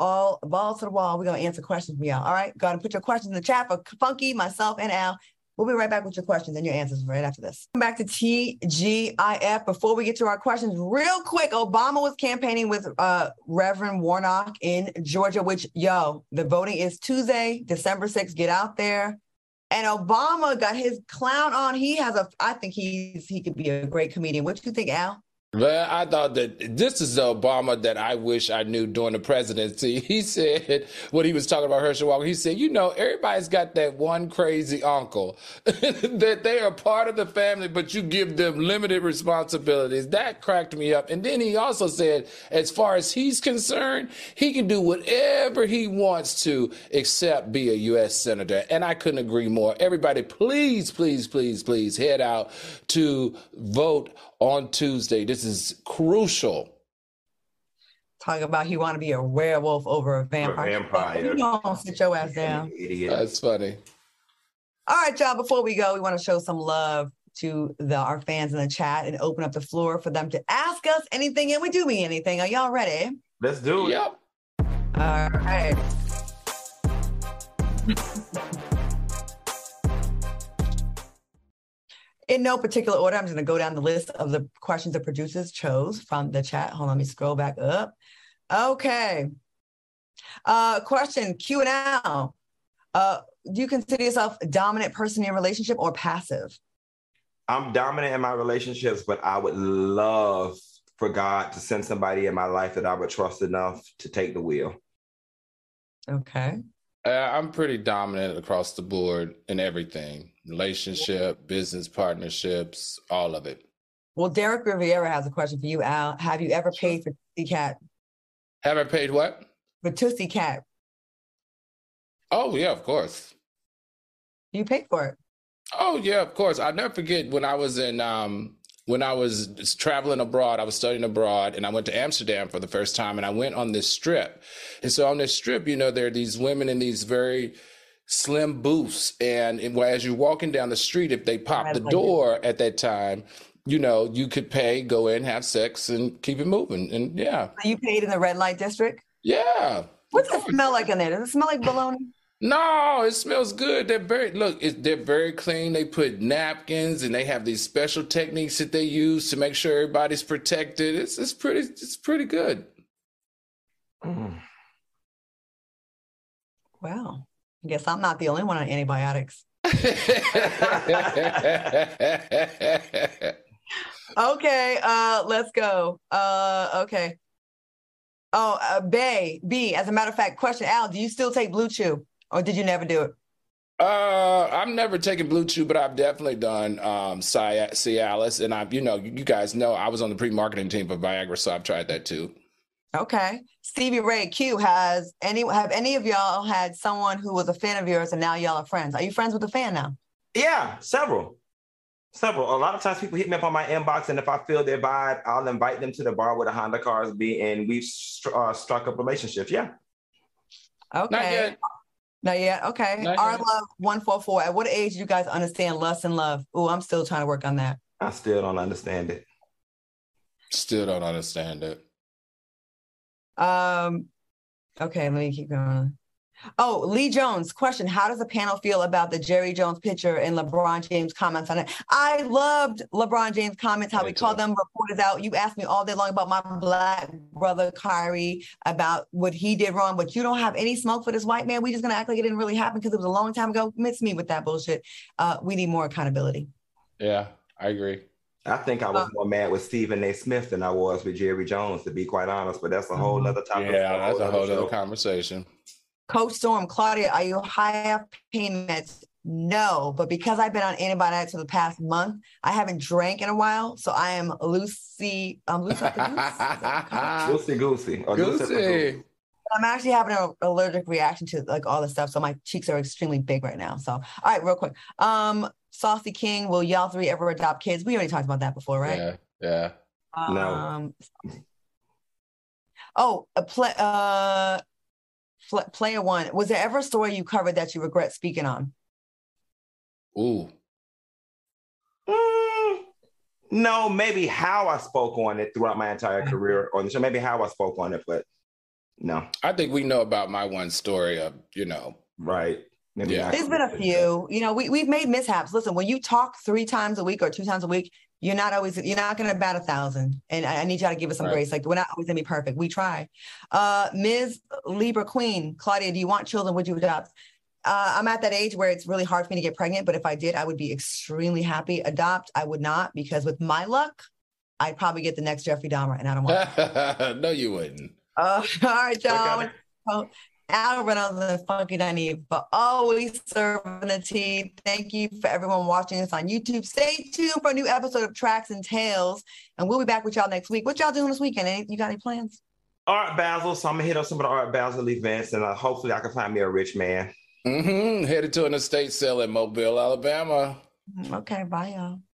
all balls to the wall. We're gonna answer questions for y'all. All right, go ahead and put your questions in the chat for Funky, myself, and Al. We'll be right back with your questions and your answers right after this. Come back to TGIF. Before we get to our questions, real quick, Obama was campaigning with uh, Reverend Warnock in Georgia, which, yo, the voting is Tuesday, December 6th. Get out there. And Obama got his clown on. He has a, I think he's he could be a great comedian. What do you think, Al? Well, I thought that this is the Obama that I wish I knew during the presidency. He said when he was talking about Herschel Walker, he said, "You know, everybody's got that one crazy uncle that they are part of the family, but you give them limited responsibilities." That cracked me up. And then he also said, as far as he's concerned, he can do whatever he wants to except be a U.S. senator. And I couldn't agree more. Everybody, please, please, please, please head out to vote on Tuesday. This is crucial. Talking about he want to be a werewolf over a vampire. A vampire. You don't sit your ass down. Idiot. That's funny. All right, y'all. Before we go, we want to show some love to the our fans in the chat and open up the floor for them to ask us anything, and we do mean anything. Are y'all ready? Let's do it. Yep. All right. In no particular order, I'm just going to go down the list of the questions the producers chose from the chat. Hold on, let me scroll back up. Okay. Uh, question Q and L. Uh, do you consider yourself a dominant person in your relationship or passive? I'm dominant in my relationships, but I would love for God to send somebody in my life that I would trust enough to take the wheel. Okay. Uh, I'm pretty dominant across the board in everything relationship, business partnerships, all of it. Well, Derek Riviera has a question for you, Al. Have you ever paid for Tootsie Cat? Have I paid what? For Tootsie Cat. Oh, yeah, of course. You paid for it. Oh, yeah, of course. I'll never forget when I was in um, when I was traveling abroad, I was studying abroad and I went to Amsterdam for the first time and I went on this strip. And so on this strip, you know, there are these women in these very slim booths. And, and as you're walking down the street, if they pop the door at that time, you know, you could pay, go in, have sex, and keep it moving. And yeah. you paid in the red light district? Yeah. What's it smell like in there? Does it smell like bologna? No, it smells good. They're very look. they're very clean. They put napkins and they have these special techniques that they use to make sure everybody's protected. It's it's pretty it's pretty good. Mm. Well, I guess I'm not the only one on antibiotics. okay, uh, let's go. Uh, okay. Oh, uh, Bay B. As a matter of fact, question Al: Do you still take BlueChew? or did you never do it? Uh, I've never taken BlueChew, but I've definitely done um, Cialis, and I, you know, you guys know I was on the pre-marketing team for Viagra, so I've tried that too. Okay, Stevie Ray Q has any have any of y'all had someone who was a fan of yours and now y'all are friends? Are you friends with the fan now? Yeah, several, several. A lot of times people hit me up on my inbox, and if I feel their vibe, I'll invite them to the bar where the Honda cars be, and we've uh, struck up relationships. Yeah. Okay. Not yet. Okay. Not Our yet. love one four four. At what age do you guys understand lust and love? Oh, I'm still trying to work on that. I still don't understand it. Still don't understand it. Um, okay, let me keep going. Oh, Lee Jones, question. How does the panel feel about the Jerry Jones picture and LeBron James comments on it? I loved LeBron James comments, how we called them reporters out. You asked me all day long about my black brother Kyrie, about what he did wrong, but you don't have any smoke for this white man. We just gonna act like it didn't really happen because it was a long time ago. Miss me with that bullshit. Uh, we need more accountability. Yeah, I agree. I think I was uh, more mad with Stephen A. Smith than I was with Jerry Jones, to be quite honest. But that's a whole mm-hmm. other topic. Yeah, that's a whole other conversation. Coach Storm, Claudia, are you high off pain meds? No, but because I've been on antibiotics for the past month, I haven't drank in a while, so I am loosey, um, loosey goosey, goosey, goosey. I'm actually having an allergic reaction to like all the stuff, so my cheeks are extremely big right now. So, all right, real quick, um, Saucy King, will y'all three ever adopt kids? We already talked about that before, right? Yeah, yeah. Um, no. Oh, a play. Uh, player one, was there ever a story you covered that you regret speaking on? Ooh. Mm, no, maybe how I spoke on it throughout my entire career on the show. Maybe how I spoke on it, but no. I think we know about my one story of, you know. Right. Maybe yeah. There's been a few. You know, we, we've made mishaps. Listen, when you talk three times a week or two times a week, you're not always you're not going to bat a thousand. And I, I, need y'all to give us some right. grace. Like we're not always going to be perfect. We try. Uh ms libra queen claudia do you want children would you adopt uh, i'm at that age where it's really hard for me to get pregnant but if i did i would be extremely happy. Adopt i would not because with my luck i'd probably get the next jeffrey dahmer and i don't want no you wouldn't. Uh, all right y'all Al Reynolds and Funky Dineva, but always serving the tea. Thank you for everyone watching us on YouTube. Stay tuned for a new episode of Tracks and Tales, and we'll be back with y'all next week. What y'all doing this weekend? Any, you got any plans? Art Basel. So I'm gonna hit up some of the Art Basel events, and uh, hopefully I can find me a rich man. Mm-hmm. Headed to an estate sale in Mobile, Alabama. Okay, bye y'all.